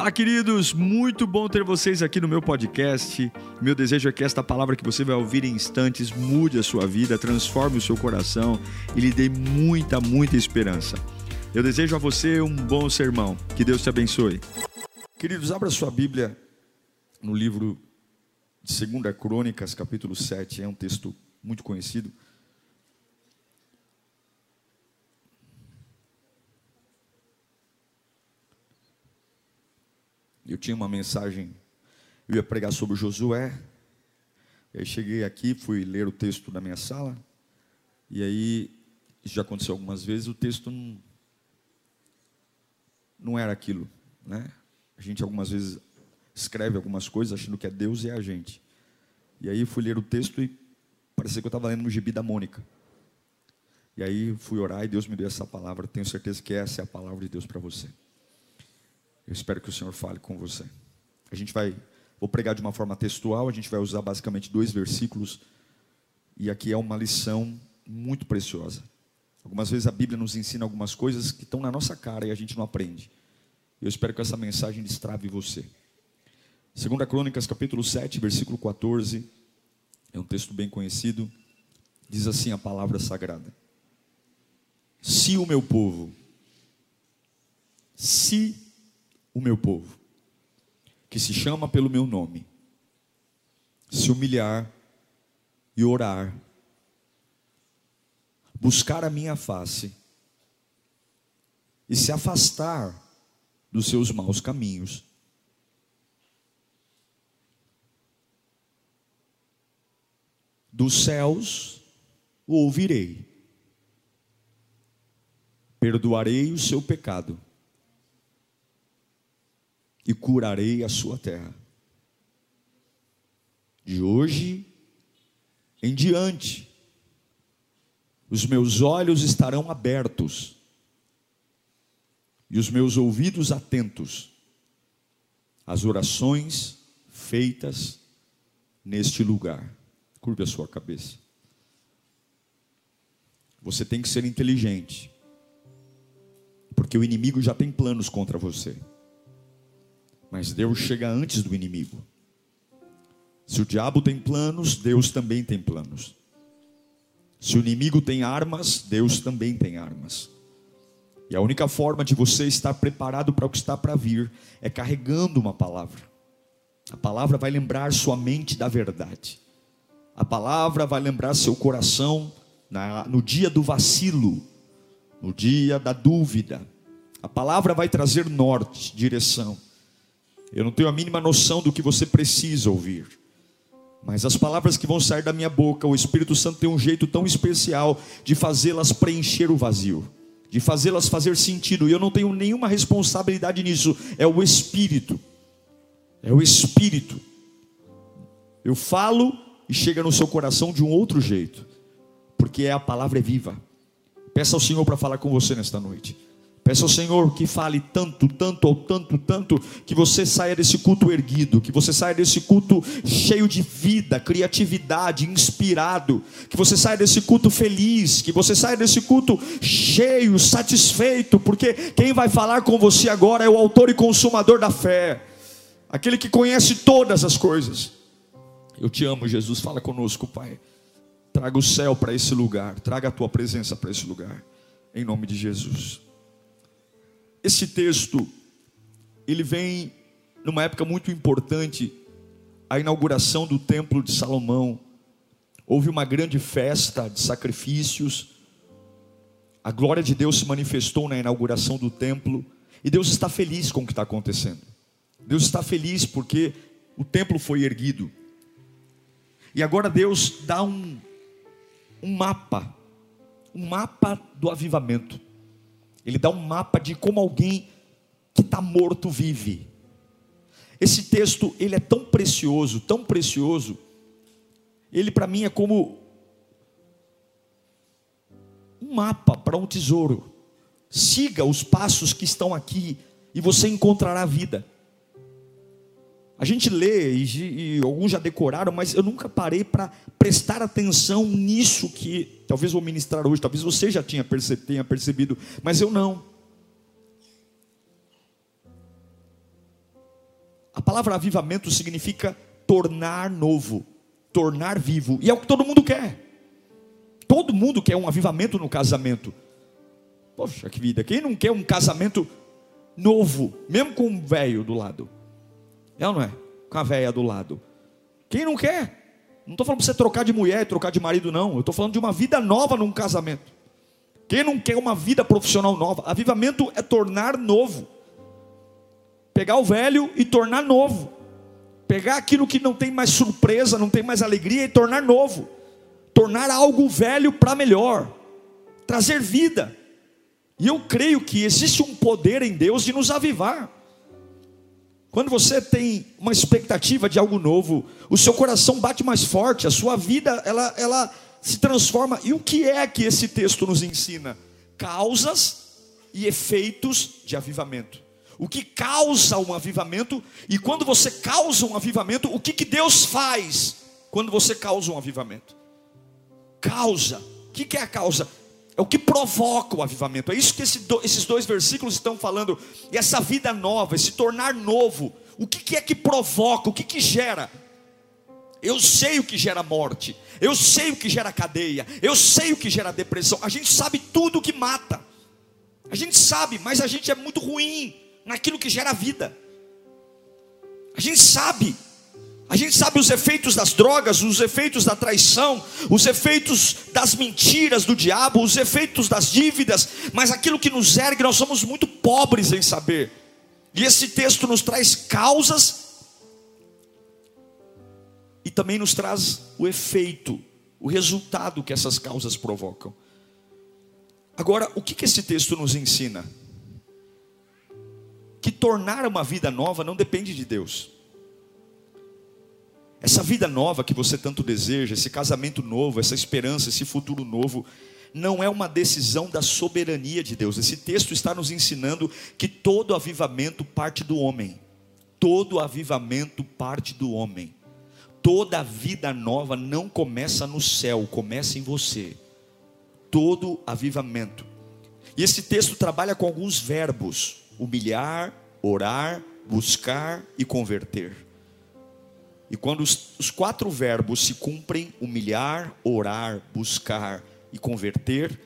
Fala, queridos! Muito bom ter vocês aqui no meu podcast. Meu desejo é que esta palavra que você vai ouvir em instantes mude a sua vida, transforme o seu coração e lhe dê muita, muita esperança. Eu desejo a você um bom sermão. Que Deus te abençoe. Queridos, abra sua Bíblia no livro de 2 Crônicas, capítulo 7. É um texto muito conhecido. Eu tinha uma mensagem, eu ia pregar sobre Josué. Aí cheguei aqui, fui ler o texto da minha sala. E aí, isso já aconteceu algumas vezes, o texto não, não era aquilo, né? A gente algumas vezes escreve algumas coisas achando que é Deus e é a gente. E aí fui ler o texto e parecia que eu estava lendo no gibi da Mônica. E aí fui orar e Deus me deu essa palavra. Tenho certeza que essa é a palavra de Deus para você. Eu espero que o Senhor fale com você. A gente vai, vou pregar de uma forma textual, a gente vai usar basicamente dois versículos. E aqui é uma lição muito preciosa. Algumas vezes a Bíblia nos ensina algumas coisas que estão na nossa cara e a gente não aprende. Eu espero que essa mensagem destrave você. Segunda Crônicas, capítulo 7, versículo 14. É um texto bem conhecido. Diz assim a palavra sagrada: Se o meu povo, se o meu povo, que se chama pelo meu nome, se humilhar e orar, buscar a minha face e se afastar dos seus maus caminhos, dos céus o ouvirei, perdoarei o seu pecado e curarei a sua terra. De hoje em diante, os meus olhos estarão abertos e os meus ouvidos atentos às orações feitas neste lugar. Curve a sua cabeça. Você tem que ser inteligente, porque o inimigo já tem planos contra você. Mas Deus chega antes do inimigo. Se o diabo tem planos, Deus também tem planos. Se o inimigo tem armas, Deus também tem armas. E a única forma de você estar preparado para o que está para vir é carregando uma palavra. A palavra vai lembrar sua mente da verdade. A palavra vai lembrar seu coração na, no dia do vacilo, no dia da dúvida. A palavra vai trazer norte, direção. Eu não tenho a mínima noção do que você precisa ouvir. Mas as palavras que vão sair da minha boca, o Espírito Santo tem um jeito tão especial de fazê-las preencher o vazio, de fazê-las fazer sentido. E eu não tenho nenhuma responsabilidade nisso. É o Espírito. É o Espírito. Eu falo e chega no seu coração de um outro jeito, porque a palavra é viva. Peça ao Senhor para falar com você nesta noite. Peça ao Senhor que fale tanto, tanto, ou tanto, tanto, que você saia desse culto erguido, que você saia desse culto cheio de vida, criatividade, inspirado, que você saia desse culto feliz, que você saia desse culto cheio, satisfeito, porque quem vai falar com você agora é o autor e consumador da fé, aquele que conhece todas as coisas. Eu te amo, Jesus, fala conosco, Pai. Traga o céu para esse lugar, traga a tua presença para esse lugar, em nome de Jesus. Esse texto, ele vem numa época muito importante, a inauguração do templo de Salomão. Houve uma grande festa de sacrifícios. A glória de Deus se manifestou na inauguração do templo. E Deus está feliz com o que está acontecendo. Deus está feliz porque o templo foi erguido. E agora Deus dá um, um mapa, um mapa do avivamento. Ele dá um mapa de como alguém que está morto vive. Esse texto, ele é tão precioso, tão precioso. Ele para mim é como um mapa para um tesouro. Siga os passos que estão aqui e você encontrará a vida. A gente lê e, e, alguns já decoraram, mas eu nunca parei para prestar atenção nisso que talvez vou ministrar hoje. Talvez você já tinha tenha percebido, mas eu não. palavra avivamento significa tornar novo, tornar vivo, e é o que todo mundo quer. Todo mundo quer um avivamento no casamento. Poxa, que vida, quem não quer um casamento novo, mesmo com um velho do lado? É ou não é? Com a velha do lado. Quem não quer? Não estou falando para você trocar de mulher, trocar de marido, não. Eu estou falando de uma vida nova num casamento. Quem não quer uma vida profissional nova? Avivamento é tornar novo. Pegar o velho e tornar novo. Pegar aquilo que não tem mais surpresa, não tem mais alegria e tornar novo. Tornar algo velho para melhor. Trazer vida. E eu creio que existe um poder em Deus de nos avivar. Quando você tem uma expectativa de algo novo, o seu coração bate mais forte, a sua vida ela, ela se transforma. E o que é que esse texto nos ensina? Causas e efeitos de avivamento. O que causa um avivamento e quando você causa um avivamento, o que, que Deus faz quando você causa um avivamento? Causa. O que, que é a causa? É o que provoca o avivamento. É isso que esse esses dois versículos estão falando. E essa vida nova, esse tornar novo. O que, que é que provoca? O que, que gera? Eu sei o que gera morte. Eu sei o que gera cadeia. Eu sei o que gera depressão. A gente sabe tudo o que mata. A gente sabe, mas a gente é muito ruim naquilo que gera vida. A gente sabe. A gente sabe os efeitos das drogas, os efeitos da traição, os efeitos das mentiras do diabo, os efeitos das dívidas, mas aquilo que nos ergue, nós somos muito pobres em saber. E esse texto nos traz causas e também nos traz o efeito, o resultado que essas causas provocam. Agora, o que, que esse texto nos ensina? Que tornar uma vida nova não depende de Deus. Essa vida nova que você tanto deseja, esse casamento novo, essa esperança, esse futuro novo, não é uma decisão da soberania de Deus. Esse texto está nos ensinando que todo avivamento parte do homem. Todo avivamento parte do homem. Toda vida nova não começa no céu, começa em você. Todo avivamento. E esse texto trabalha com alguns verbos: humilhar, orar, buscar e converter. E quando os, os quatro verbos se cumprem, humilhar, orar, buscar e converter,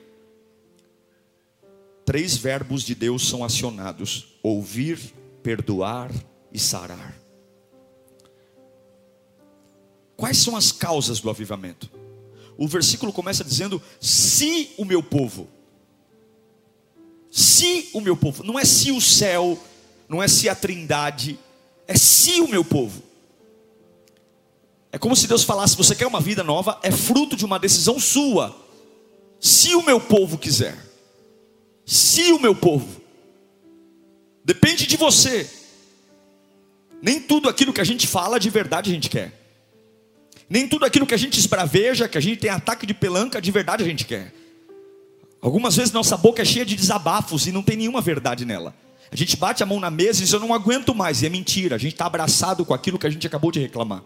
três verbos de Deus são acionados: ouvir, perdoar e sarar. Quais são as causas do avivamento? O versículo começa dizendo: se o meu povo, se o meu povo, não é se o céu, não é se a trindade, é se o meu povo. É como se Deus falasse: você quer uma vida nova? É fruto de uma decisão sua. Se o meu povo quiser, se o meu povo, depende de você. Nem tudo aquilo que a gente fala de verdade a gente quer. Nem tudo aquilo que a gente esbraveja, que a gente tem ataque de pelanca, de verdade a gente quer. Algumas vezes nossa boca é cheia de desabafos e não tem nenhuma verdade nela. A gente bate a mão na mesa e diz: Eu não aguento mais, e é mentira. A gente está abraçado com aquilo que a gente acabou de reclamar.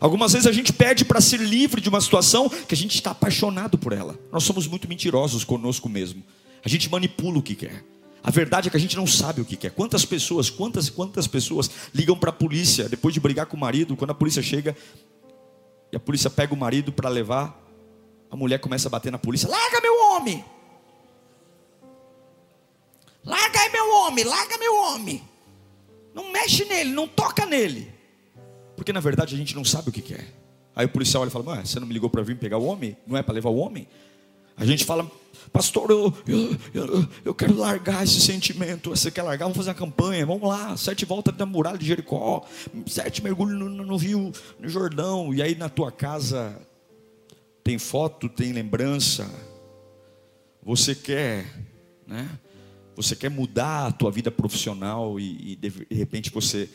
Algumas vezes a gente pede para ser livre de uma situação que a gente está apaixonado por ela. Nós somos muito mentirosos conosco mesmo. A gente manipula o que quer. A verdade é que a gente não sabe o que quer. Quantas pessoas, quantas quantas pessoas ligam para a polícia depois de brigar com o marido, quando a polícia chega e a polícia pega o marido para levar, a mulher começa a bater na polícia: "Larga meu homem! Larga aí meu homem, larga meu homem! Não mexe nele, não toca nele." Porque na verdade a gente não sabe o que quer. Aí o policial olha e fala: Você não me ligou para vir pegar o homem? Não é para levar o homem? A gente fala: Pastor, eu, eu, eu, eu, quero largar esse sentimento. Você quer largar? Vamos fazer uma campanha. Vamos lá, sete voltas da muralha de Jericó, sete mergulhos no, no, no rio, no Jordão. E aí na tua casa tem foto, tem lembrança. Você quer, né? Você quer mudar a tua vida profissional e, e de repente você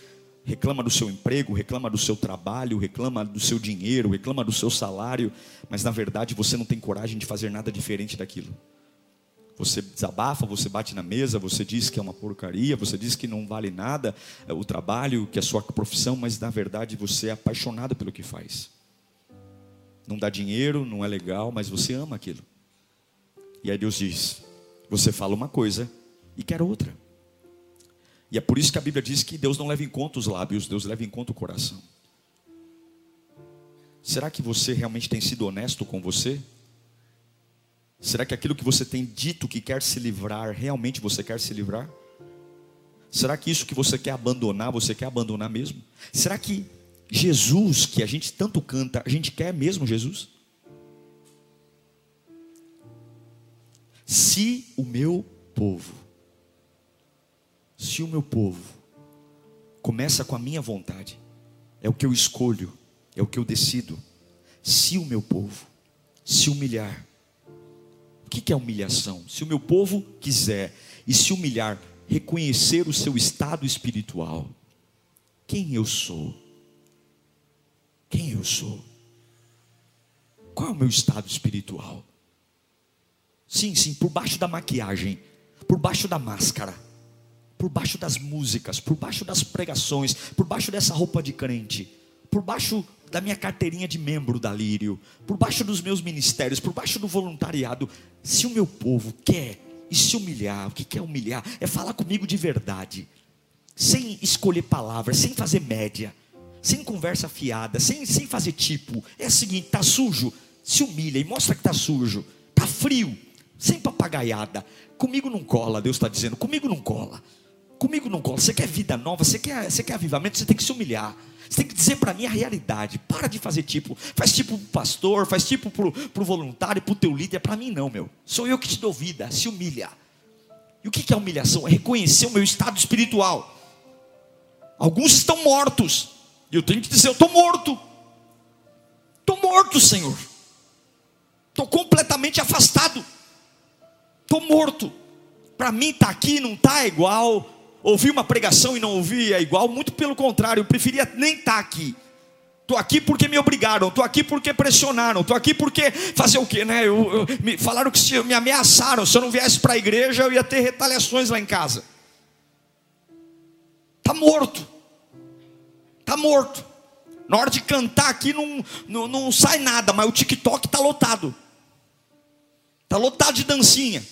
reclama do seu emprego, reclama do seu trabalho, reclama do seu dinheiro, reclama do seu salário, mas na verdade você não tem coragem de fazer nada diferente daquilo. Você desabafa, você bate na mesa, você diz que é uma porcaria, você diz que não vale nada é, o trabalho, que é a sua profissão, mas na verdade você é apaixonado pelo que faz. Não dá dinheiro, não é legal, mas você ama aquilo. E aí Deus diz: você fala uma coisa e quer outra. E é por isso que a Bíblia diz que Deus não leva em conta os lábios, Deus leva em conta o coração. Será que você realmente tem sido honesto com você? Será que aquilo que você tem dito que quer se livrar, realmente você quer se livrar? Será que isso que você quer abandonar, você quer abandonar mesmo? Será que Jesus, que a gente tanto canta, a gente quer mesmo Jesus? Se o meu povo, se o meu povo começa com a minha vontade, é o que eu escolho, é o que eu decido. Se o meu povo se humilhar, o que é humilhação? Se o meu povo quiser e se humilhar, reconhecer o seu estado espiritual, quem eu sou? Quem eu sou? Qual é o meu estado espiritual? Sim, sim, por baixo da maquiagem, por baixo da máscara, por baixo das músicas, por baixo das pregações, por baixo dessa roupa de crente, por baixo da minha carteirinha de membro da Lírio, por baixo dos meus ministérios, por baixo do voluntariado, se o meu povo quer e se humilhar, o que quer humilhar é falar comigo de verdade, sem escolher palavras, sem fazer média, sem conversa fiada, sem, sem fazer tipo. É o seguinte: tá sujo, se humilha e mostra que tá sujo, tá frio, sem papagaiada. Comigo não cola, Deus está dizendo, comigo não cola. Comigo não cola. Você quer vida nova, você quer, você quer avivamento, você tem que se humilhar. Você tem que dizer para mim a realidade. Para de fazer tipo. Faz tipo pro pastor, faz tipo pro, pro voluntário, pro teu líder. Para mim não, meu. Sou eu que te dou vida. Se humilha. E o que é humilhação? É reconhecer o meu estado espiritual. Alguns estão mortos. E eu tenho que dizer, eu estou morto. Estou morto, Senhor. Estou completamente afastado. Estou morto. Para mim estar tá aqui não está igual. Ouvir uma pregação e não ouvir é igual. Muito pelo contrário, eu preferia nem estar tá aqui. Estou aqui porque me obrigaram, estou aqui porque pressionaram, estou aqui porque fazer o quê, né? Eu, eu, me falaram que se me ameaçaram, se eu não viesse para a igreja, eu ia ter retaliações lá em casa. Está morto, está morto. Na hora de cantar aqui não, não, não sai nada, mas o TikTok está lotado. Está lotado de dancinha.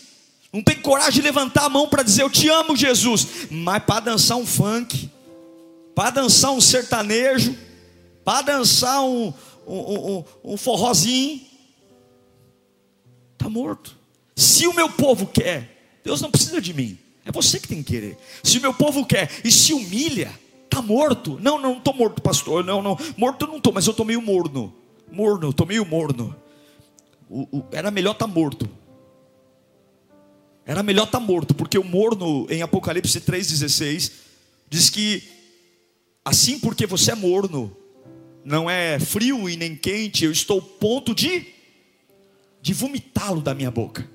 Não tem coragem de levantar a mão para dizer eu te amo, Jesus. Mas para dançar um funk, para dançar um sertanejo, para dançar um, um, um, um forrozinho, está morto. Se o meu povo quer, Deus não precisa de mim. É você que tem que querer. Se o meu povo quer e se humilha, está morto. Não, não estou morto, pastor. Não, não. Morto não estou, mas eu estou meio morno. Morno, estou meio morno. O, o, era melhor estar tá morto. Era melhor estar tá morto, porque o morno em Apocalipse 3,16 diz que assim porque você é morno, não é frio e nem quente, eu estou ponto de de vomitá-lo da minha boca.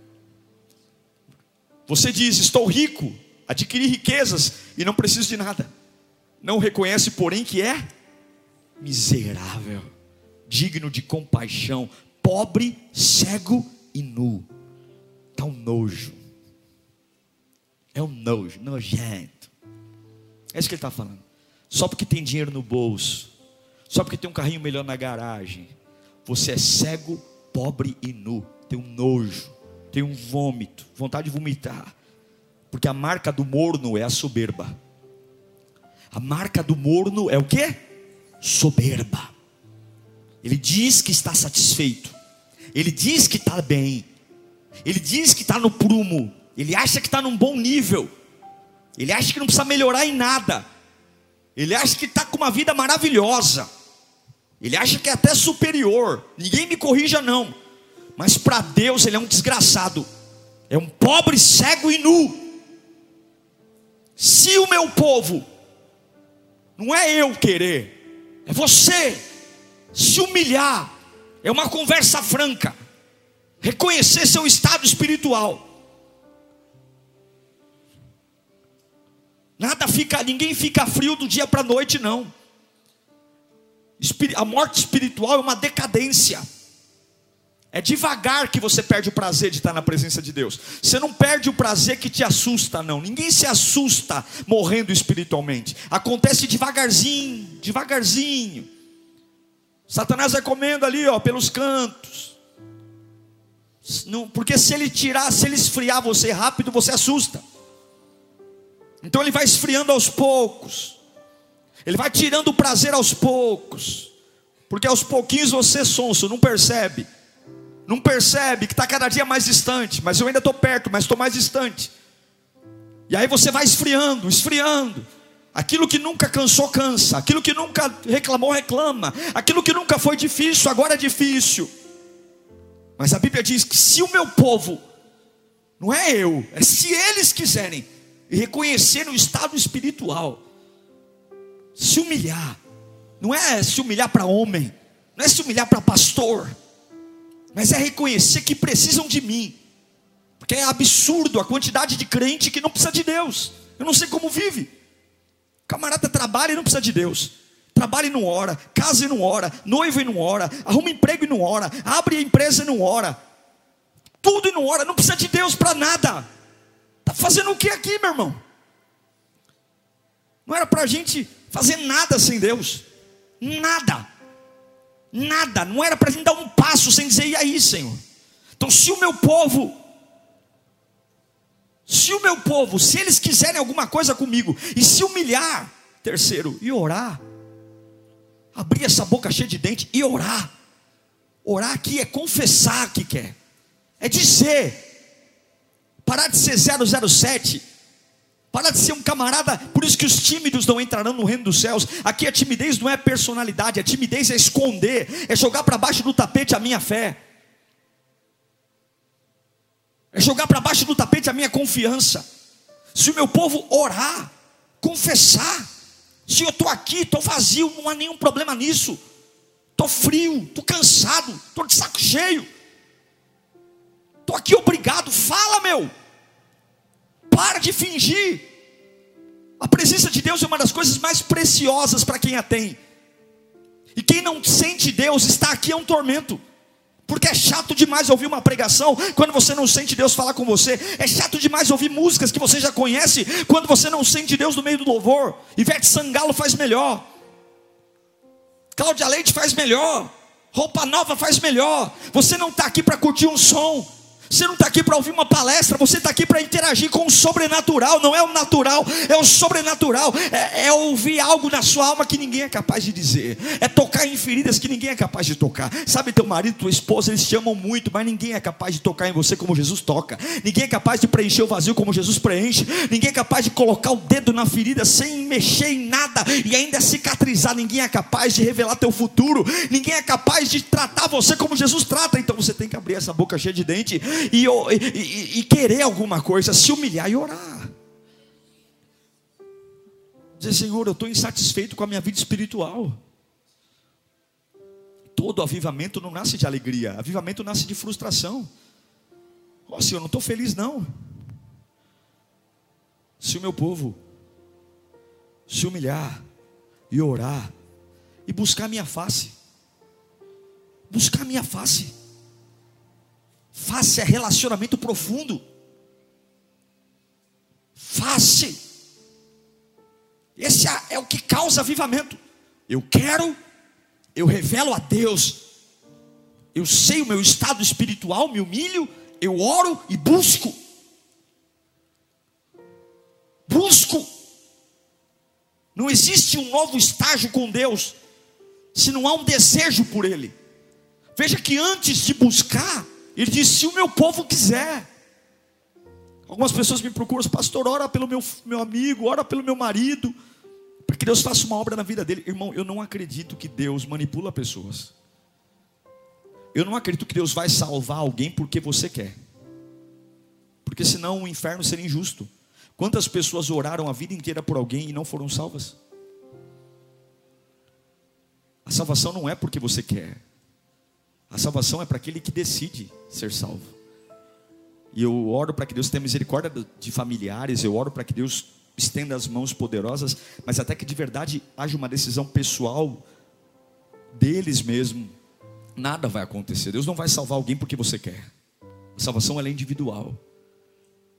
Você diz: "Estou rico, adquiri riquezas e não preciso de nada". Não reconhece, porém, que é miserável, digno de compaixão, pobre, cego e nu. Está um nojo. É um nojo, nojento. É isso que ele está falando. Só porque tem dinheiro no bolso, só porque tem um carrinho melhor na garagem, você é cego, pobre e nu. Tem um nojo, tem um vômito, vontade de vomitar. Porque a marca do morno é a soberba. A marca do morno é o que? Soberba. Ele diz que está satisfeito. Ele diz que está bem. Ele diz que está no prumo. Ele acha que está num bom nível. Ele acha que não precisa melhorar em nada. Ele acha que está com uma vida maravilhosa. Ele acha que é até superior. Ninguém me corrija, não. Mas para Deus ele é um desgraçado. É um pobre, cego e nu. Se o meu povo, não é eu querer, é você se humilhar, é uma conversa franca, reconhecer seu estado espiritual. Nada fica, ninguém fica frio do dia para a noite, não. A morte espiritual é uma decadência. É devagar que você perde o prazer de estar na presença de Deus. Você não perde o prazer que te assusta, não. Ninguém se assusta morrendo espiritualmente. Acontece devagarzinho, devagarzinho. Satanás vai comendo ali, ó, pelos cantos. Porque se ele tirar, se ele esfriar você rápido, você assusta. Então ele vai esfriando aos poucos. Ele vai tirando o prazer aos poucos. Porque aos pouquinhos você sonso, não percebe. Não percebe que está cada dia mais distante. Mas eu ainda estou perto, mas estou mais distante. E aí você vai esfriando, esfriando. Aquilo que nunca cansou, cansa. Aquilo que nunca reclamou, reclama. Aquilo que nunca foi difícil, agora é difícil. Mas a Bíblia diz que se o meu povo, não é eu, é se eles quiserem reconhecer o estado espiritual, se humilhar, não é se humilhar para homem, não é se humilhar para pastor, mas é reconhecer que precisam de mim, porque é absurdo a quantidade de crente que não precisa de Deus, eu não sei como vive. Camarada trabalha e não precisa de Deus. Trabalha e não ora, casa e não ora, noivo e não ora, arruma emprego e não ora, abre a empresa e não ora. Tudo e não ora, não precisa de Deus para nada. Está fazendo o que aqui, meu irmão? Não era para a gente fazer nada sem Deus. Nada. Nada. Não era para a gente dar um passo sem dizer, e aí, Senhor? Então, se o meu povo se o meu povo, se eles quiserem alguma coisa comigo, e se humilhar, terceiro, e orar, abrir essa boca cheia de dente e orar. Orar aqui é confessar que quer, é dizer, parar de ser 007, parar de ser um camarada, por isso que os tímidos não entrarão no reino dos céus. Aqui a timidez não é personalidade, a timidez é esconder, é jogar para baixo do tapete a minha fé é jogar para baixo do tapete a minha confiança. Se o meu povo orar, confessar, se eu estou aqui, estou vazio, não há nenhum problema nisso. Estou frio, estou cansado, estou de saco cheio. Estou aqui obrigado, fala meu. Para de fingir. A presença de Deus é uma das coisas mais preciosas para quem a tem. E quem não sente Deus está aqui é um tormento. Porque é chato demais ouvir uma pregação quando você não sente Deus falar com você. É chato demais ouvir músicas que você já conhece quando você não sente Deus no meio do louvor. Ivete Sangalo faz melhor. Cláudia Leite faz melhor. Roupa nova faz melhor. Você não está aqui para curtir um som. Você não está aqui para ouvir uma palestra, você está aqui para interagir com o sobrenatural, não é o natural, é o sobrenatural, é, é, ouvir algo na sua alma que ninguém é capaz de dizer, é tocar em feridas que ninguém é capaz de tocar. Sabe, teu marido, tua esposa, eles te amam muito, mas ninguém é capaz de tocar em você como Jesus toca, ninguém é capaz de preencher o vazio como Jesus preenche, ninguém é capaz de colocar o dedo na ferida sem mexer em nada e ainda cicatrizar, ninguém é capaz de revelar teu futuro, ninguém é capaz de tratar você como Jesus trata, então você tem que abrir essa boca cheia de dente e, e, e querer alguma coisa, se humilhar e orar. Dizer, Senhor, eu estou insatisfeito com a minha vida espiritual. Todo avivamento não nasce de alegria, avivamento nasce de frustração. Ó oh, Senhor, não estou feliz não. Se o meu povo se humilhar e orar e buscar minha face, buscar minha face. Face é relacionamento profundo. Face. Esse é, é o que causa avivamento. Eu quero, eu revelo a Deus. Eu sei o meu estado espiritual, me humilho, eu oro e busco. Busco. Não existe um novo estágio com Deus se não há um desejo por Ele. Veja que antes de buscar, ele disse: se o meu povo quiser. Algumas pessoas me procuram, pastor, ora pelo meu, meu amigo, ora pelo meu marido, para que Deus faça uma obra na vida dele. Irmão, eu não acredito que Deus manipula pessoas. Eu não acredito que Deus vai salvar alguém porque você quer. Porque senão o inferno seria injusto. Quantas pessoas oraram a vida inteira por alguém e não foram salvas? A salvação não é porque você quer. A salvação é para aquele que decide ser salvo. E eu oro para que Deus tenha misericórdia de familiares, eu oro para que Deus estenda as mãos poderosas, mas até que de verdade haja uma decisão pessoal deles mesmo, nada vai acontecer. Deus não vai salvar alguém porque você quer. A salvação é individual.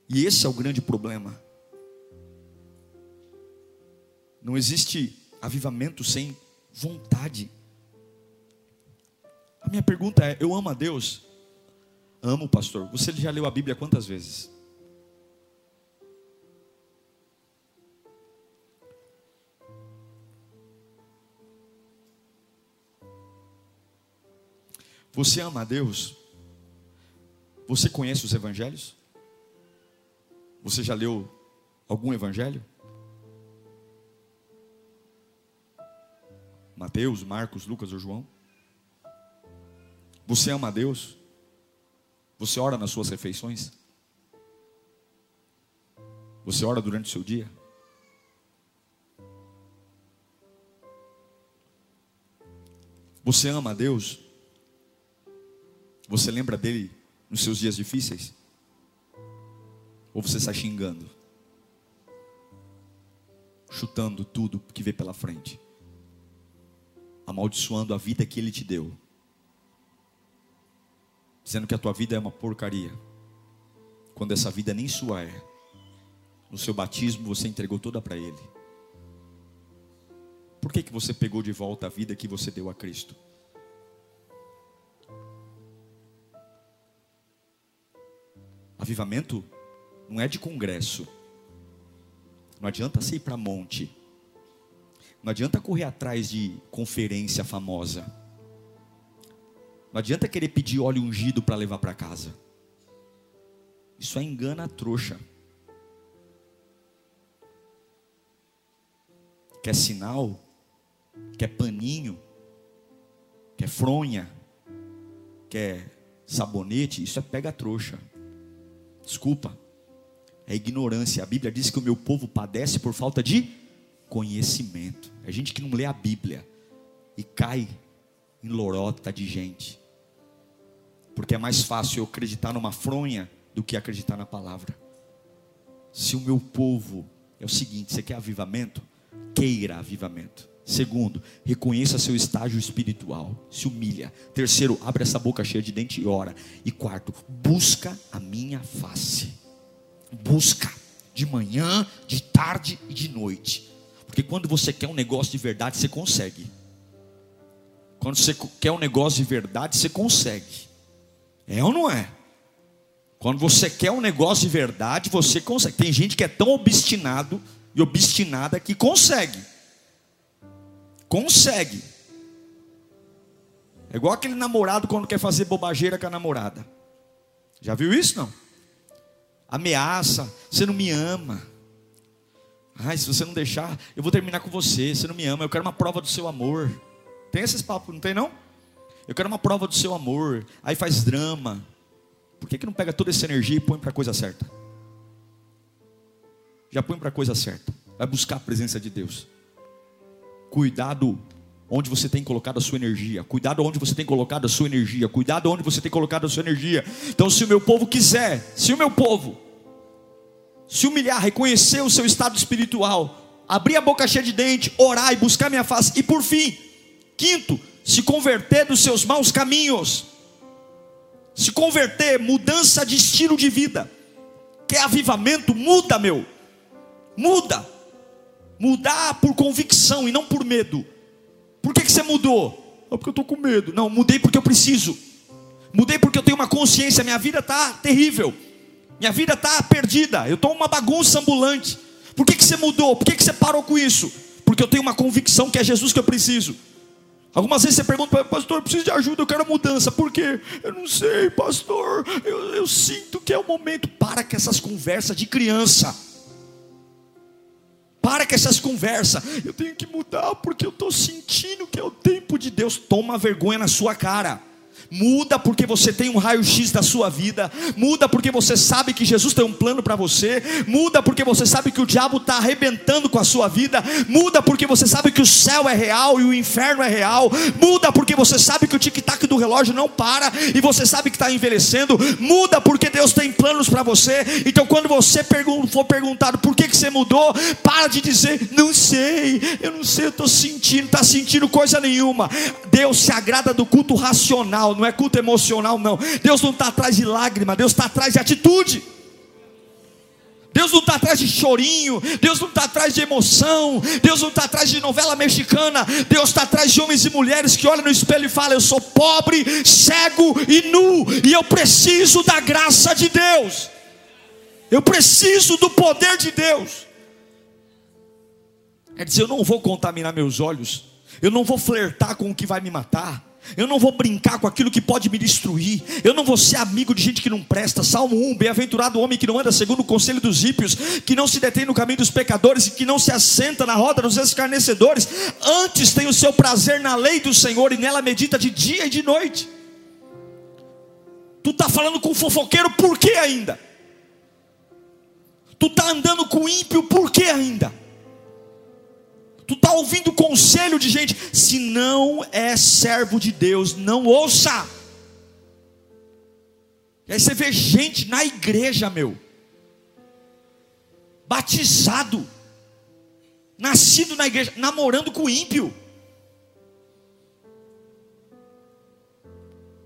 E esse é o grande problema. Não existe avivamento sem vontade. A minha pergunta é: eu amo a Deus? Amo, pastor. Você já leu a Bíblia quantas vezes? Você ama a Deus? Você conhece os evangelhos? Você já leu algum evangelho? Mateus, Marcos, Lucas ou João? Você ama a Deus? Você ora nas suas refeições? Você ora durante o seu dia? Você ama a Deus? Você lembra dele nos seus dias difíceis? Ou você está xingando? Chutando tudo que vê pela frente? Amaldiçoando a vida que ele te deu? Dizendo que a tua vida é uma porcaria? Quando essa vida nem sua é. No seu batismo você entregou toda para ele. Por que, que você pegou de volta a vida que você deu a Cristo? Avivamento não é de congresso. Não adianta você ir para monte. Não adianta correr atrás de conferência famosa. Não adianta querer pedir óleo ungido para levar para casa. Isso é engana a trouxa. Quer sinal? quer paninho, quer fronha, quer sabonete, isso é pega-trouxa. Desculpa, é ignorância. A Bíblia diz que o meu povo padece por falta de conhecimento. É gente que não lê a Bíblia e cai em lorota de gente. Porque é mais fácil eu acreditar numa fronha do que acreditar na palavra. Se o meu povo é o seguinte, você quer avivamento? Queira avivamento. Segundo, reconheça seu estágio espiritual, se humilha. Terceiro, abre essa boca cheia de dente e ora. E quarto, busca a minha face. Busca de manhã, de tarde e de noite. Porque quando você quer um negócio de verdade, você consegue. Quando você quer um negócio de verdade, você consegue. É ou não é? Quando você quer um negócio de verdade, você consegue. Tem gente que é tão obstinado e obstinada que consegue. Consegue. É igual aquele namorado quando quer fazer bobageira com a namorada. Já viu isso não? Ameaça, você não me ama. Ai, se você não deixar, eu vou terminar com você. Você não me ama, eu quero uma prova do seu amor. Tem esses papos, não tem não? Eu quero uma prova do seu amor. Aí faz drama. Por que, que não pega toda essa energia e põe para a coisa certa? Já põe para a coisa certa. Vai buscar a presença de Deus. Cuidado onde você tem colocado a sua energia. Cuidado onde você tem colocado a sua energia. Cuidado onde você tem colocado a sua energia. Então, se o meu povo quiser, se o meu povo se humilhar, reconhecer o seu estado espiritual, abrir a boca cheia de dente, orar e buscar minha face, e por fim, quinto, se converter dos seus maus caminhos, se converter, mudança de estilo de vida, quer avivamento, muda, meu, muda. Mudar por convicção e não por medo. Por que, que você mudou? É porque eu estou com medo. Não, mudei porque eu preciso. Mudei porque eu tenho uma consciência. Minha vida está terrível. Minha vida está perdida. Eu estou uma bagunça ambulante. Por que, que você mudou? Por que, que você parou com isso? Porque eu tenho uma convicção que é Jesus que eu preciso. Algumas vezes você pergunta, pastor, eu preciso de ajuda, eu quero mudança. Por quê? Eu não sei, pastor. Eu, eu sinto que é o momento. Para com essas conversas de criança. Para com essas conversas. Eu tenho que mudar porque eu estou sentindo que é o tempo de Deus. Toma vergonha na sua cara. Muda porque você tem um raio-x da sua vida. Muda porque você sabe que Jesus tem um plano para você. Muda porque você sabe que o diabo está arrebentando com a sua vida. Muda porque você sabe que o céu é real e o inferno é real. Muda porque você sabe que o tic-tac do relógio não para e você sabe que está envelhecendo. Muda porque Deus tem planos para você. Então, quando você for perguntado por que, que você mudou, para de dizer, não sei, eu não sei, eu estou sentindo, está sentindo coisa nenhuma. Deus se agrada do culto racional não é culto emocional, não. Deus não está atrás de lágrima, Deus está atrás de atitude. Deus não está atrás de chorinho, Deus não está atrás de emoção, Deus não está atrás de novela mexicana, Deus está atrás de homens e mulheres que olham no espelho e falam: Eu sou pobre, cego e nu, e eu preciso da graça de Deus, eu preciso do poder de Deus. Quer dizer, eu não vou contaminar meus olhos, eu não vou flertar com o que vai me matar, Eu não vou brincar com aquilo que pode me destruir. Eu não vou ser amigo de gente que não presta. Salmo 1: Bem-aventurado o homem que não anda segundo o conselho dos ímpios, que não se detém no caminho dos pecadores e que não se assenta na roda dos escarnecedores. Antes tem o seu prazer na lei do Senhor e nela medita de dia e de noite. Tu está falando com fofoqueiro por que ainda? Tu está andando com ímpio por que ainda? Tu está ouvindo conselho de gente. Se não é servo de Deus, não ouça. E aí você vê gente na igreja, meu, batizado, nascido na igreja, namorando com ímpio,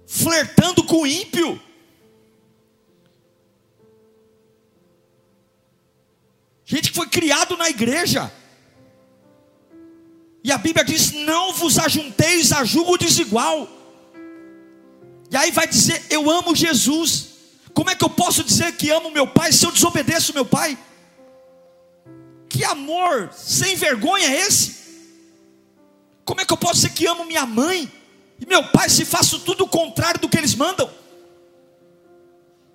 flertando com ímpio. Gente que foi criado na igreja. E a Bíblia diz: Não vos ajunteis a julgo desigual. E aí vai dizer: Eu amo Jesus. Como é que eu posso dizer que amo meu pai se eu desobedeço meu pai? Que amor sem vergonha é esse? Como é que eu posso dizer que amo minha mãe e meu pai se faço tudo o contrário do que eles mandam?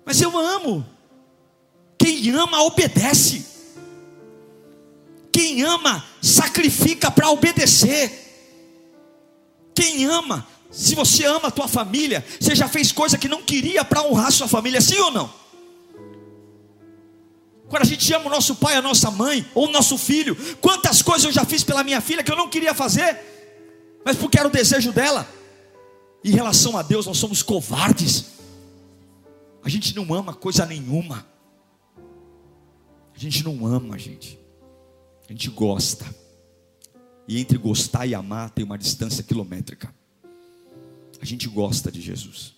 Mas eu amo. Quem ama obedece. Quem ama, sacrifica para obedecer. Quem ama, se você ama a tua família, você já fez coisa que não queria para honrar sua família, sim ou não? Quando a gente ama o nosso pai, a nossa mãe, ou o nosso filho, quantas coisas eu já fiz pela minha filha que eu não queria fazer, mas porque era o desejo dela. Em relação a Deus, nós somos covardes. A gente não ama coisa nenhuma. A gente não ama, gente. A gente gosta. E entre gostar e amar tem uma distância quilométrica. A gente gosta de Jesus.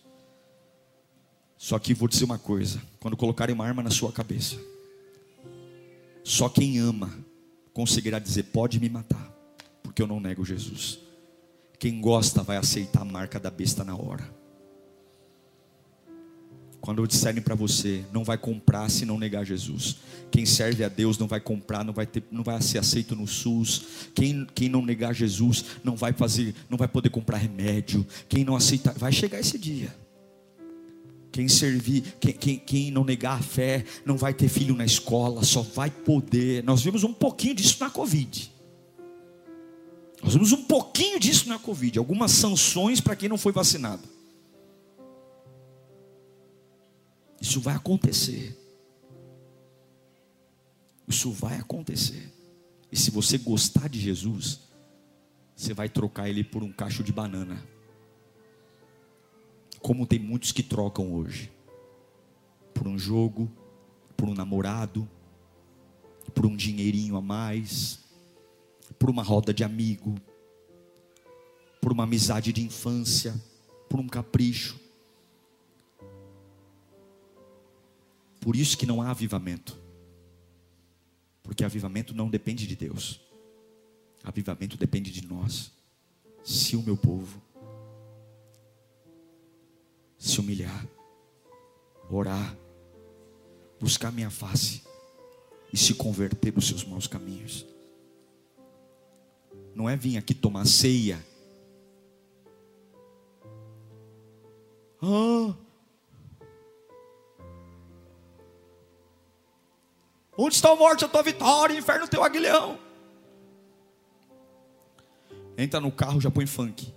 Só que vou dizer uma coisa: quando colocarem uma arma na sua cabeça, só quem ama conseguirá dizer: pode me matar, porque eu não nego Jesus. Quem gosta vai aceitar a marca da besta na hora. Quando disserem para você, não vai comprar se não negar Jesus. Quem serve a Deus não vai comprar, não vai, ter, não vai ser aceito no SUS. Quem, quem não negar Jesus não vai fazer, não vai poder comprar remédio. Quem não aceitar, vai chegar esse dia. Quem servir, quem, quem, quem não negar a fé, não vai ter filho na escola, só vai poder. Nós vimos um pouquinho disso na Covid. Nós vimos um pouquinho disso na Covid, algumas sanções para quem não foi vacinado. Isso vai acontecer. Isso vai acontecer. E se você gostar de Jesus, você vai trocar ele por um cacho de banana. Como tem muitos que trocam hoje. Por um jogo, por um namorado, por um dinheirinho a mais, por uma roda de amigo, por uma amizade de infância, por um capricho. Por isso que não há avivamento. Porque avivamento não depende de Deus. Avivamento depende de nós. Se o meu povo se humilhar, orar, buscar minha face e se converter dos seus maus caminhos. Não é vir aqui tomar ceia. Ah, Onde está a morte, a tua vitória, inferno, teu aguilhão? Entra no carro, já põe funk.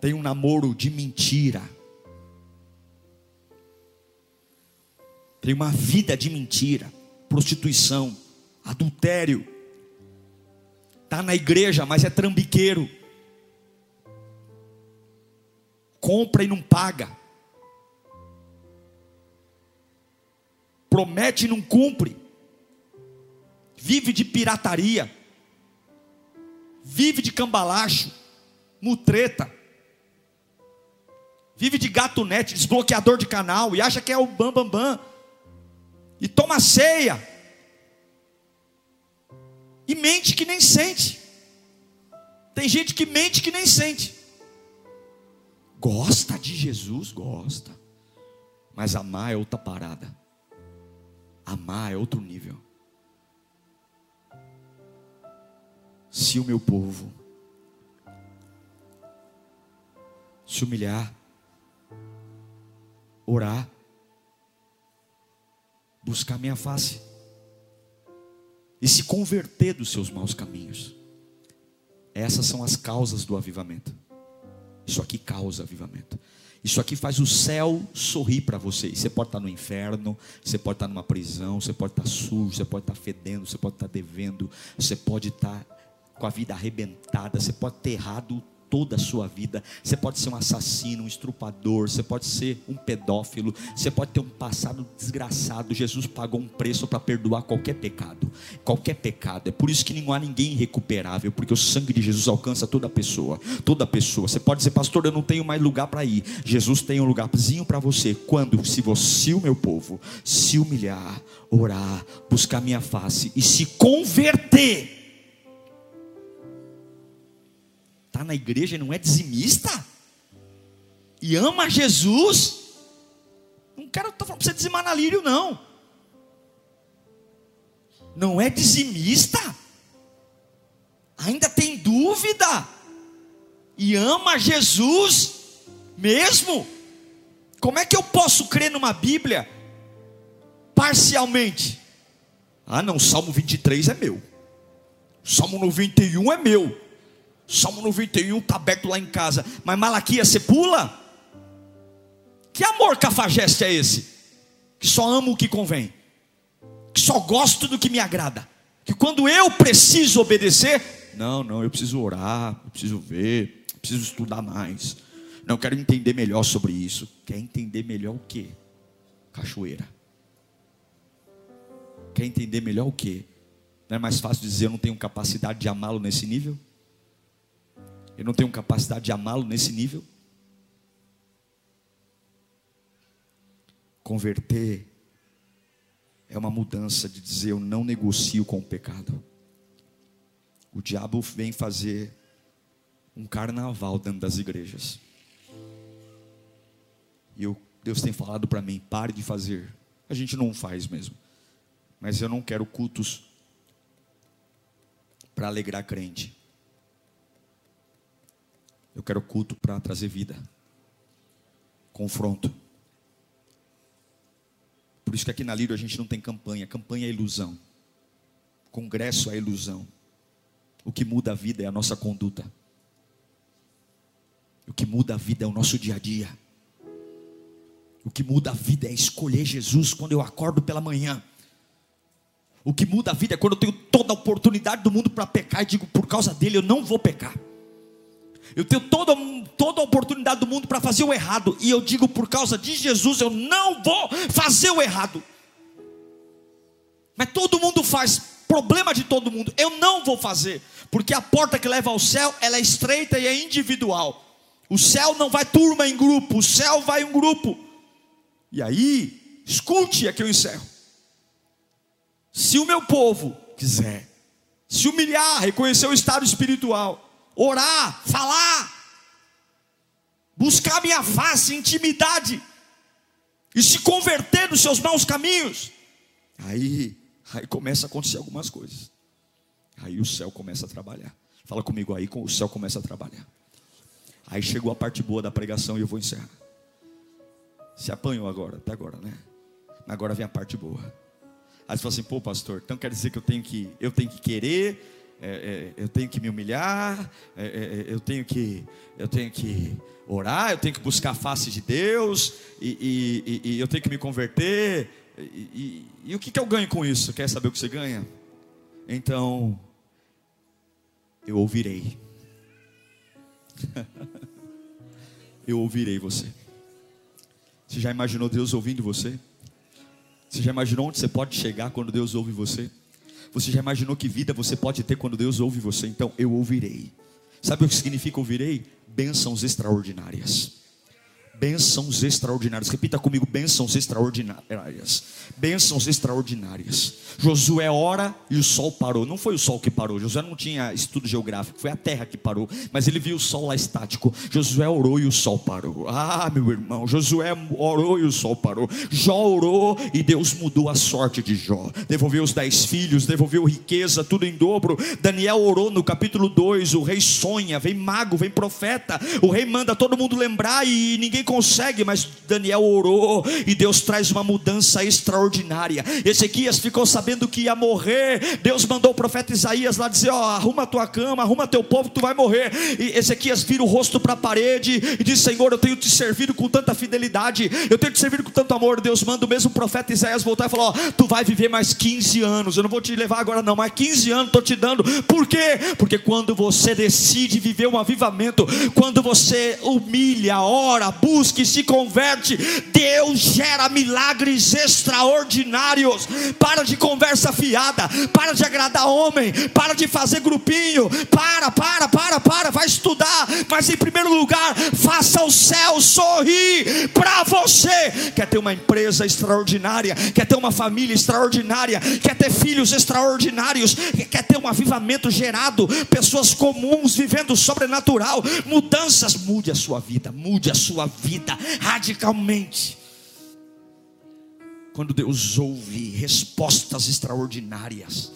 Tem um namoro de mentira. Tem uma vida de mentira, prostituição, adultério. Está na igreja, mas é trambiqueiro. Compra e não paga. Promete e não cumpre, vive de pirataria, vive de cambalacho, mutreta, vive de gatunete, desbloqueador de canal e acha que é o bam bam bam e toma ceia e mente que nem sente. Tem gente que mente que nem sente. Gosta de Jesus, gosta. Mas amar é outra parada. Amar é outro nível. se o meu povo se humilhar, orar, buscar minha face e se converter dos seus maus caminhos. Essas são as causas do avivamento. Isso aqui causa avivamento. Isso aqui faz o céu sorrir para você. você pode estar no inferno, você pode estar numa prisão, você pode estar sujo, você pode estar fedendo, você pode estar devendo, você pode estar com a vida arrebentada, você pode ter errado toda a sua vida. Você pode ser um assassino, um estrupador, você pode ser um pedófilo, você pode ter um passado desgraçado. Jesus pagou um preço para perdoar qualquer pecado, qualquer pecado. É por isso que não há ninguém irrecuperável, porque o sangue de Jesus alcança toda pessoa, toda pessoa. Você pode dizer, pastor, eu não tenho mais lugar para ir. Jesus tem um lugarzinho para você. Quando, se você, o meu povo, se humilhar, orar, buscar minha face e se converter está na igreja e não é dizimista? E ama Jesus? Não quero estar falando para você dizimar na lírio, não. Não é dizimista? Ainda tem dúvida? E ama Jesus mesmo? Como é que eu posso crer numa Bíblia parcialmente? Ah, não, Salmo 23 é meu. Salmo 91 é meu. Salmo 91 está aberto lá em casa. Mas Malaquias, você pula? Que amor cafajeste é esse? Que só amo o que convém. Que só gosto do que me agrada. Que quando eu preciso obedecer, não, não, eu preciso orar, eu preciso ver, eu preciso estudar mais. Não, eu quero entender melhor sobre isso. Quer entender melhor o que? Cachoeira. Quer entender melhor o que? Não é mais fácil dizer eu não tenho capacidade de amá-lo nesse nível? Eu não tenho capacidade de amá-lo nesse nível. Converter é uma mudança de dizer eu não negocio com o pecado. O diabo vem fazer um carnaval dentro das igrejas. E eu, Deus tem falado para mim: pare de fazer. A gente não faz mesmo. Mas eu não quero cultos para alegrar crente. Eu quero culto para trazer vida, confronto. Por isso que aqui na Lírio a gente não tem campanha. Campanha é ilusão. Congresso é ilusão. O que muda a vida é a nossa conduta. O que muda a vida é o nosso dia a dia. O que muda a vida é escolher Jesus quando eu acordo pela manhã. O que muda a vida é quando eu tenho toda a oportunidade do mundo para pecar e digo, por causa dele eu não vou pecar. Eu tenho toda, toda a oportunidade do mundo para fazer o errado. E eu digo, por causa de Jesus, eu não vou fazer o errado. Mas todo mundo faz, problema de todo mundo. Eu não vou fazer, porque a porta que leva ao céu, ela é estreita e é individual. O céu não vai turma em grupo, o céu vai em grupo. E aí, escute, aqui eu encerro. Se o meu povo quiser se humilhar, reconhecer o estado espiritual, orar, falar, buscar minha face, intimidade, e se converter dos seus maus caminhos, aí, aí começa a acontecer algumas coisas. Aí o céu começa a trabalhar. Fala comigo aí, o céu começa a trabalhar. Aí chegou a parte boa da pregação e eu vou encerrar. Se apanhou agora, até agora, né? Agora vem a parte boa. Aí você fala assim, pô, pastor, então quer dizer que eu tenho que, eu tenho que querer, é, é, eu tenho que me humilhar, é, é, eu, tenho que, eu tenho que orar, eu tenho que buscar a face de Deus, e, e, e, e eu tenho que me converter. E, e o que, que eu ganho com isso? Quer saber o que você ganha? Então, eu ouvirei. eu ouvirei você. Você já imaginou Deus ouvindo você? Você já imaginou onde você pode chegar quando Deus ouve você? Você já imaginou que vida você pode ter quando Deus ouve você? Então eu ouvirei. Sabe o que significa ouvirei? Bênçãos extraordinárias bênçãos extraordinárias. Repita comigo: bênçãos extraordinárias. Bênçãos extraordinárias. Josué ora e o sol parou. Não foi o sol que parou. Josué não tinha estudo geográfico, foi a terra que parou. Mas ele viu o sol lá estático. Josué orou e o sol parou. Ah, meu irmão, Josué orou e o sol parou. Jó orou e Deus mudou a sorte de Jó. Devolveu os dez filhos, devolveu riqueza, tudo em dobro. Daniel orou no capítulo 2. O rei sonha, vem mago, vem profeta. O rei manda todo mundo lembrar e ninguém consegue, mas Daniel orou e Deus traz uma mudança extraordinária. Ezequias ficou sabendo que ia morrer. Deus mandou o profeta Isaías lá dizer: Ó, oh, arruma tua cama, arruma teu povo, tu vai morrer. E Ezequias vira o rosto para a parede e diz: Senhor, eu tenho te servido com tanta fidelidade, eu tenho te servido com tanto amor. Deus manda o mesmo profeta Isaías voltar e falar: Ó, oh, tu vai viver mais 15 anos. Eu não vou te levar agora, não, mas 15 anos estou te dando. Por quê? Porque quando você decide viver um avivamento, quando você humilha, ora, busca e se converte, Deus gera milagres extraordinários. Para de conversa fiada, para de agradar homem, para de fazer grupinho, para, para, para, para, vai estudar, mas em primeiro lugar, faça o céu sorrir para você. Quer ter uma empresa extraordinária, quer ter uma família extraordinária, quer ter filhos extraordinários, quer ter um avivamento gerado, pessoas comuns vivendo sobrenatural, mudanças, mude a sua vida, mude a sua vida radicalmente. Quando Deus ouve respostas extraordinárias,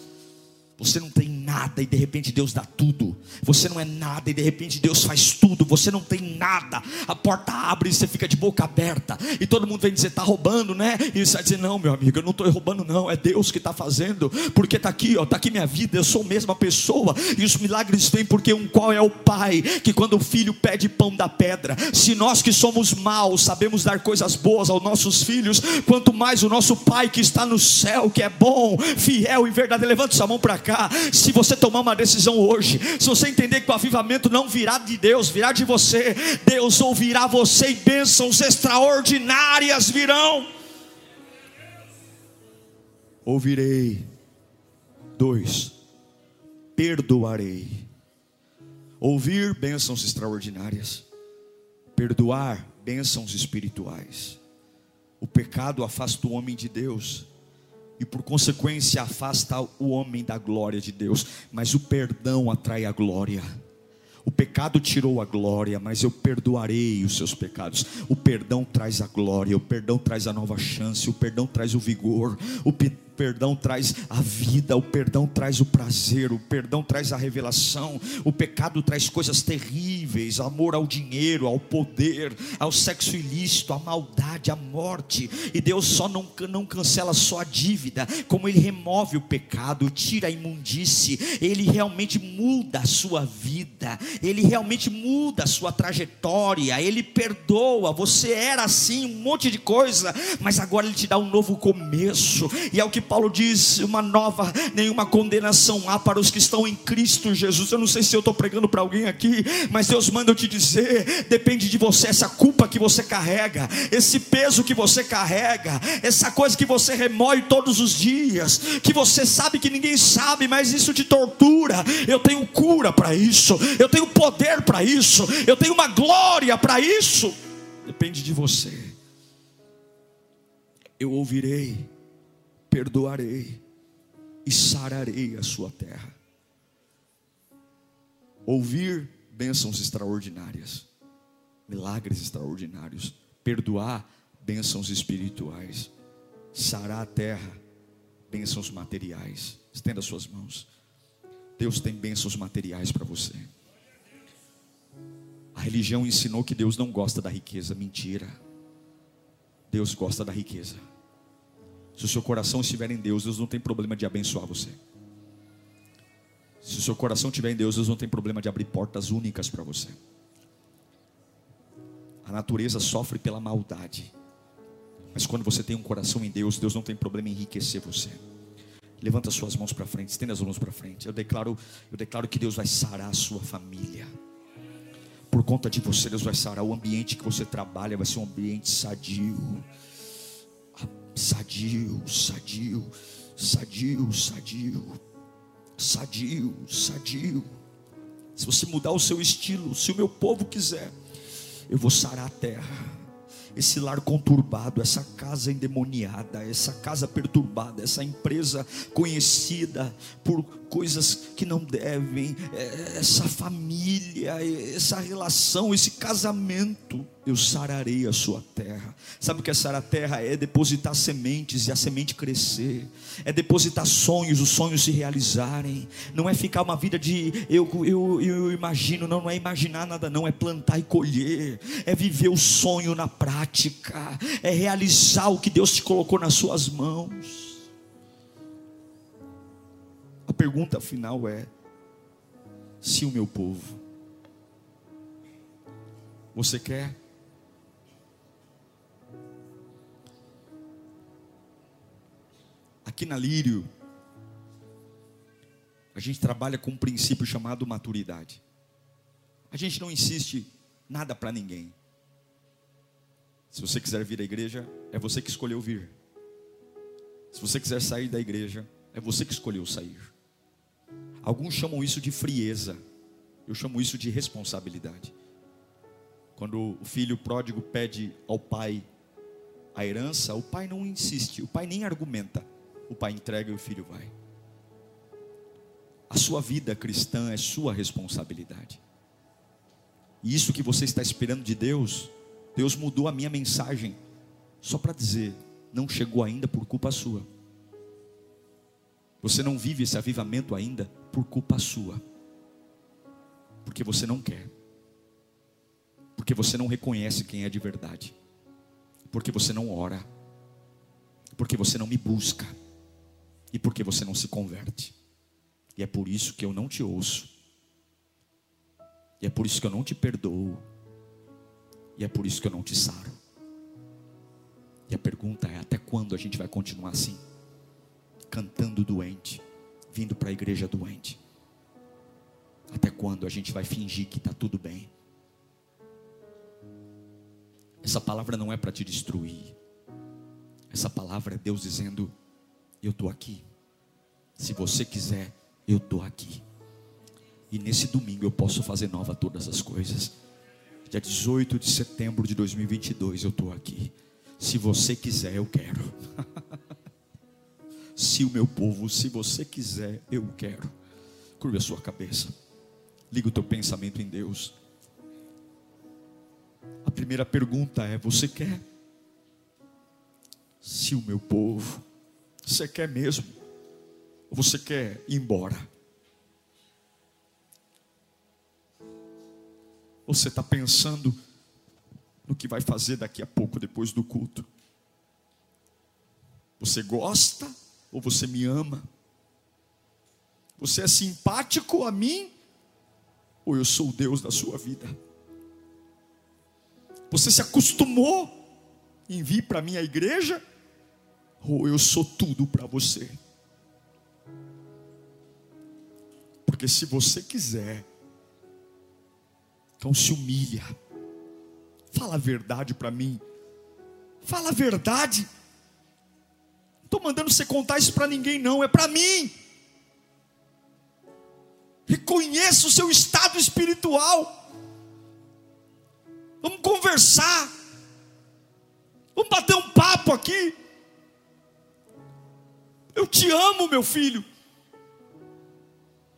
você não tem nada e de repente Deus dá tudo. Você não é nada e de repente Deus faz tudo. Você não tem nada. A porta abre e você fica de boca aberta. E todo mundo vem dizer: está roubando, né? E você vai dizer: não, meu amigo, eu não estou roubando, não. É Deus que está fazendo. Porque está aqui, ó, está aqui minha vida. Eu sou a mesma pessoa. E os milagres vêm porque um qual é o Pai que quando o filho pede pão da pedra. Se nós que somos maus sabemos dar coisas boas aos nossos filhos, quanto mais o nosso Pai que está no céu, que é bom, fiel e verdadeiro. Levante sua mão para cá cá. Se você tomar uma decisão hoje, se você entender que o avivamento não virá de Deus, virá de você, Deus ouvirá você e bênçãos extraordinárias virão. Ouvirei. Dois, perdoarei. Ouvir bênçãos extraordinárias, perdoar bênçãos espirituais. O pecado afasta o homem de Deus e por consequência afasta o homem da glória de Deus, mas o perdão atrai a glória. O pecado tirou a glória, mas eu perdoarei os seus pecados. O perdão traz a glória, o perdão traz a nova chance, o perdão traz o vigor, o traz a vida, o perdão traz o prazer, o perdão traz a revelação, o pecado traz coisas terríveis, amor ao dinheiro, ao poder, ao sexo ilícito, à maldade, à morte. E Deus só não, não cancela só a dívida, como Ele remove o pecado, tira a imundície, Ele realmente muda a sua vida, Ele realmente muda a sua trajetória, Ele perdoa. Você era assim, um monte de coisa, mas agora Ele te dá um novo começo, e é o que Paulo diz: uma nova, nenhuma condenação há para os que estão em Cristo Jesus. Eu não sei se eu estou pregando para alguém aqui, mas Deus manda eu te dizer: depende de você, essa culpa que você carrega, esse peso que você carrega, essa coisa que você remoe todos os dias, que você sabe que ninguém sabe, mas isso te tortura. Eu tenho cura para isso, eu tenho poder para isso, eu tenho uma glória para isso. Depende de você. Eu ouvirei perdoarei e sararei a sua terra. Ouvir bênçãos extraordinárias, milagres extraordinários, perdoar bênçãos espirituais, sarar a terra, bênçãos materiais. Estenda suas mãos. Deus tem bênçãos materiais para você. A religião ensinou que Deus não gosta da riqueza, mentira. Deus gosta da riqueza. Se o seu coração estiver em Deus, Deus não tem problema de abençoar você. Se o seu coração estiver em Deus, Deus não tem problema de abrir portas únicas para você. A natureza sofre pela maldade. Mas quando você tem um coração em Deus, Deus não tem problema em enriquecer você. Levanta suas mãos para frente, estenda as mãos para frente. Eu declaro, eu declaro que Deus vai sarar a sua família. Por conta de você, Deus vai sarar o ambiente que você trabalha, vai ser um ambiente sadio sadio, sadio, sadio, sadio, sadio, sadio. Se você mudar o seu estilo, se o meu povo quiser, eu vou sarar a terra. Esse lar conturbado, essa casa endemoniada, essa casa perturbada, essa empresa conhecida por coisas que não devem, é, essa família, essa relação, esse casamento, eu sararei a sua terra. Sabe o que é sarar a terra? É depositar sementes e a semente crescer, é depositar sonhos, os sonhos se realizarem, não é ficar uma vida de eu, eu, eu imagino, não, não é imaginar nada, não, é plantar e colher, é viver o sonho na prática, é realizar o que Deus te colocou nas suas mãos pergunta final é: se o meu povo, você quer? Aqui na Lírio, a gente trabalha com um princípio chamado maturidade. A gente não insiste nada para ninguém. Se você quiser vir à igreja, é você que escolheu vir. Se você quiser sair da igreja, é você que escolheu sair. Alguns chamam isso de frieza, eu chamo isso de responsabilidade. Quando o filho pródigo pede ao pai a herança, o pai não insiste, o pai nem argumenta, o pai entrega e o filho vai. A sua vida cristã é sua responsabilidade. E isso que você está esperando de Deus, Deus mudou a minha mensagem só para dizer, não chegou ainda por culpa sua. Você não vive esse avivamento ainda por culpa sua, porque você não quer, porque você não reconhece quem é de verdade, porque você não ora, porque você não me busca e porque você não se converte. E é por isso que eu não te ouço. E é por isso que eu não te perdoo. E é por isso que eu não te saro. E a pergunta é: até quando a gente vai continuar assim? cantando doente, vindo para a igreja doente. Até quando a gente vai fingir que está tudo bem? Essa palavra não é para te destruir. Essa palavra é Deus dizendo: Eu estou aqui. Se você quiser, eu estou aqui. E nesse domingo eu posso fazer nova todas as coisas. Dia 18 de setembro de 2022 eu estou aqui. Se você quiser, eu quero. se o meu povo, se você quiser, eu quero. Curva a sua cabeça. Liga o teu pensamento em Deus. A primeira pergunta é: você quer? Se o meu povo, você quer mesmo? Ou você quer ir embora? Você está pensando no que vai fazer daqui a pouco, depois do culto? Você gosta ou você me ama? Você é simpático a mim? Ou eu sou o Deus da sua vida? Você se acostumou em vir para a minha igreja? Ou eu sou tudo para você? Porque se você quiser, então se humilha. Fala a verdade para mim. Fala a verdade estou mandando você contar isso para ninguém, não, é para mim. Reconheça o seu estado espiritual. Vamos conversar. Vamos bater um papo aqui. Eu te amo, meu filho.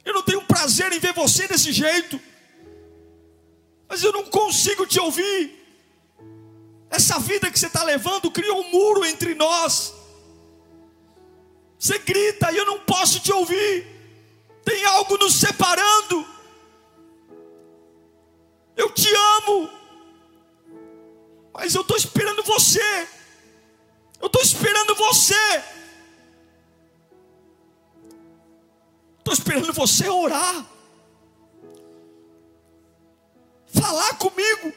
Eu não tenho prazer em ver você desse jeito. Mas eu não consigo te ouvir. Essa vida que você está levando criou um muro entre nós. Você grita e eu não posso te ouvir. Tem algo nos separando. Eu te amo. Mas eu estou esperando você. Eu estou esperando você. Estou esperando você orar. Falar comigo.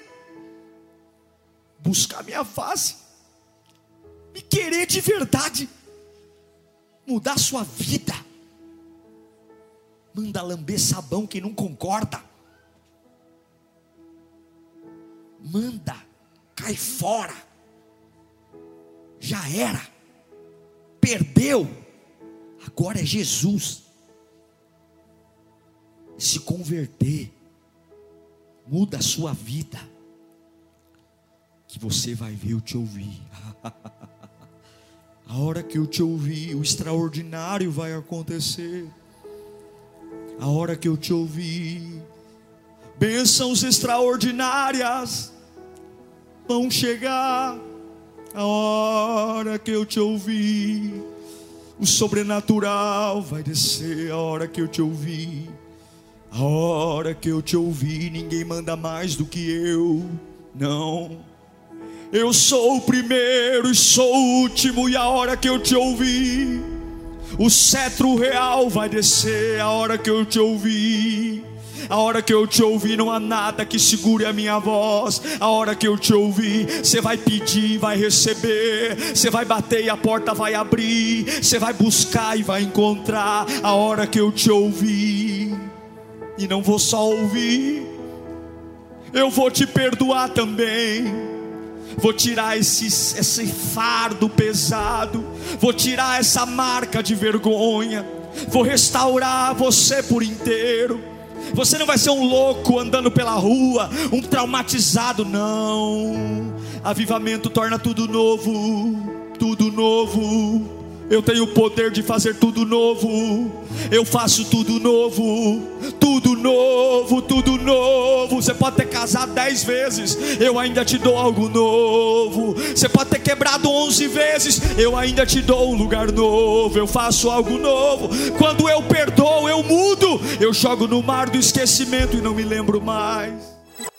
Buscar minha face. Me querer de verdade mudar sua vida. Manda lamber sabão quem não concorda. Manda, cai fora. Já era. Perdeu. Agora é Jesus. Se converter. Muda a sua vida que você vai ver eu te ouvir. A hora que eu te ouvir, o extraordinário vai acontecer. A hora que eu te ouvir, bênçãos extraordinárias vão chegar. A hora que eu te ouvir, o sobrenatural vai descer. A hora que eu te ouvir, a hora que eu te ouvir, ninguém manda mais do que eu. Não. Eu sou o primeiro e sou o último, e a hora que eu te ouvir, o cetro real vai descer. A hora que eu te ouvir, a hora que eu te ouvir, não há nada que segure a minha voz. A hora que eu te ouvir, você vai pedir, vai receber. Você vai bater e a porta vai abrir. Você vai buscar e vai encontrar. A hora que eu te ouvir, e não vou só ouvir, eu vou te perdoar também vou tirar esse, esse fardo pesado, vou tirar essa marca de vergonha, vou restaurar você por inteiro. Você não vai ser um louco andando pela rua, um traumatizado, não. Avivamento torna tudo novo, tudo novo. Eu tenho o poder de fazer tudo novo. Eu faço tudo novo. Tudo novo, tudo novo. Você pode ter casado dez vezes. Eu ainda te dou algo novo. Você pode ter quebrado onze vezes. Eu ainda te dou um lugar novo. Eu faço algo novo. Quando eu perdoo, eu mudo. Eu jogo no mar do esquecimento e não me lembro mais.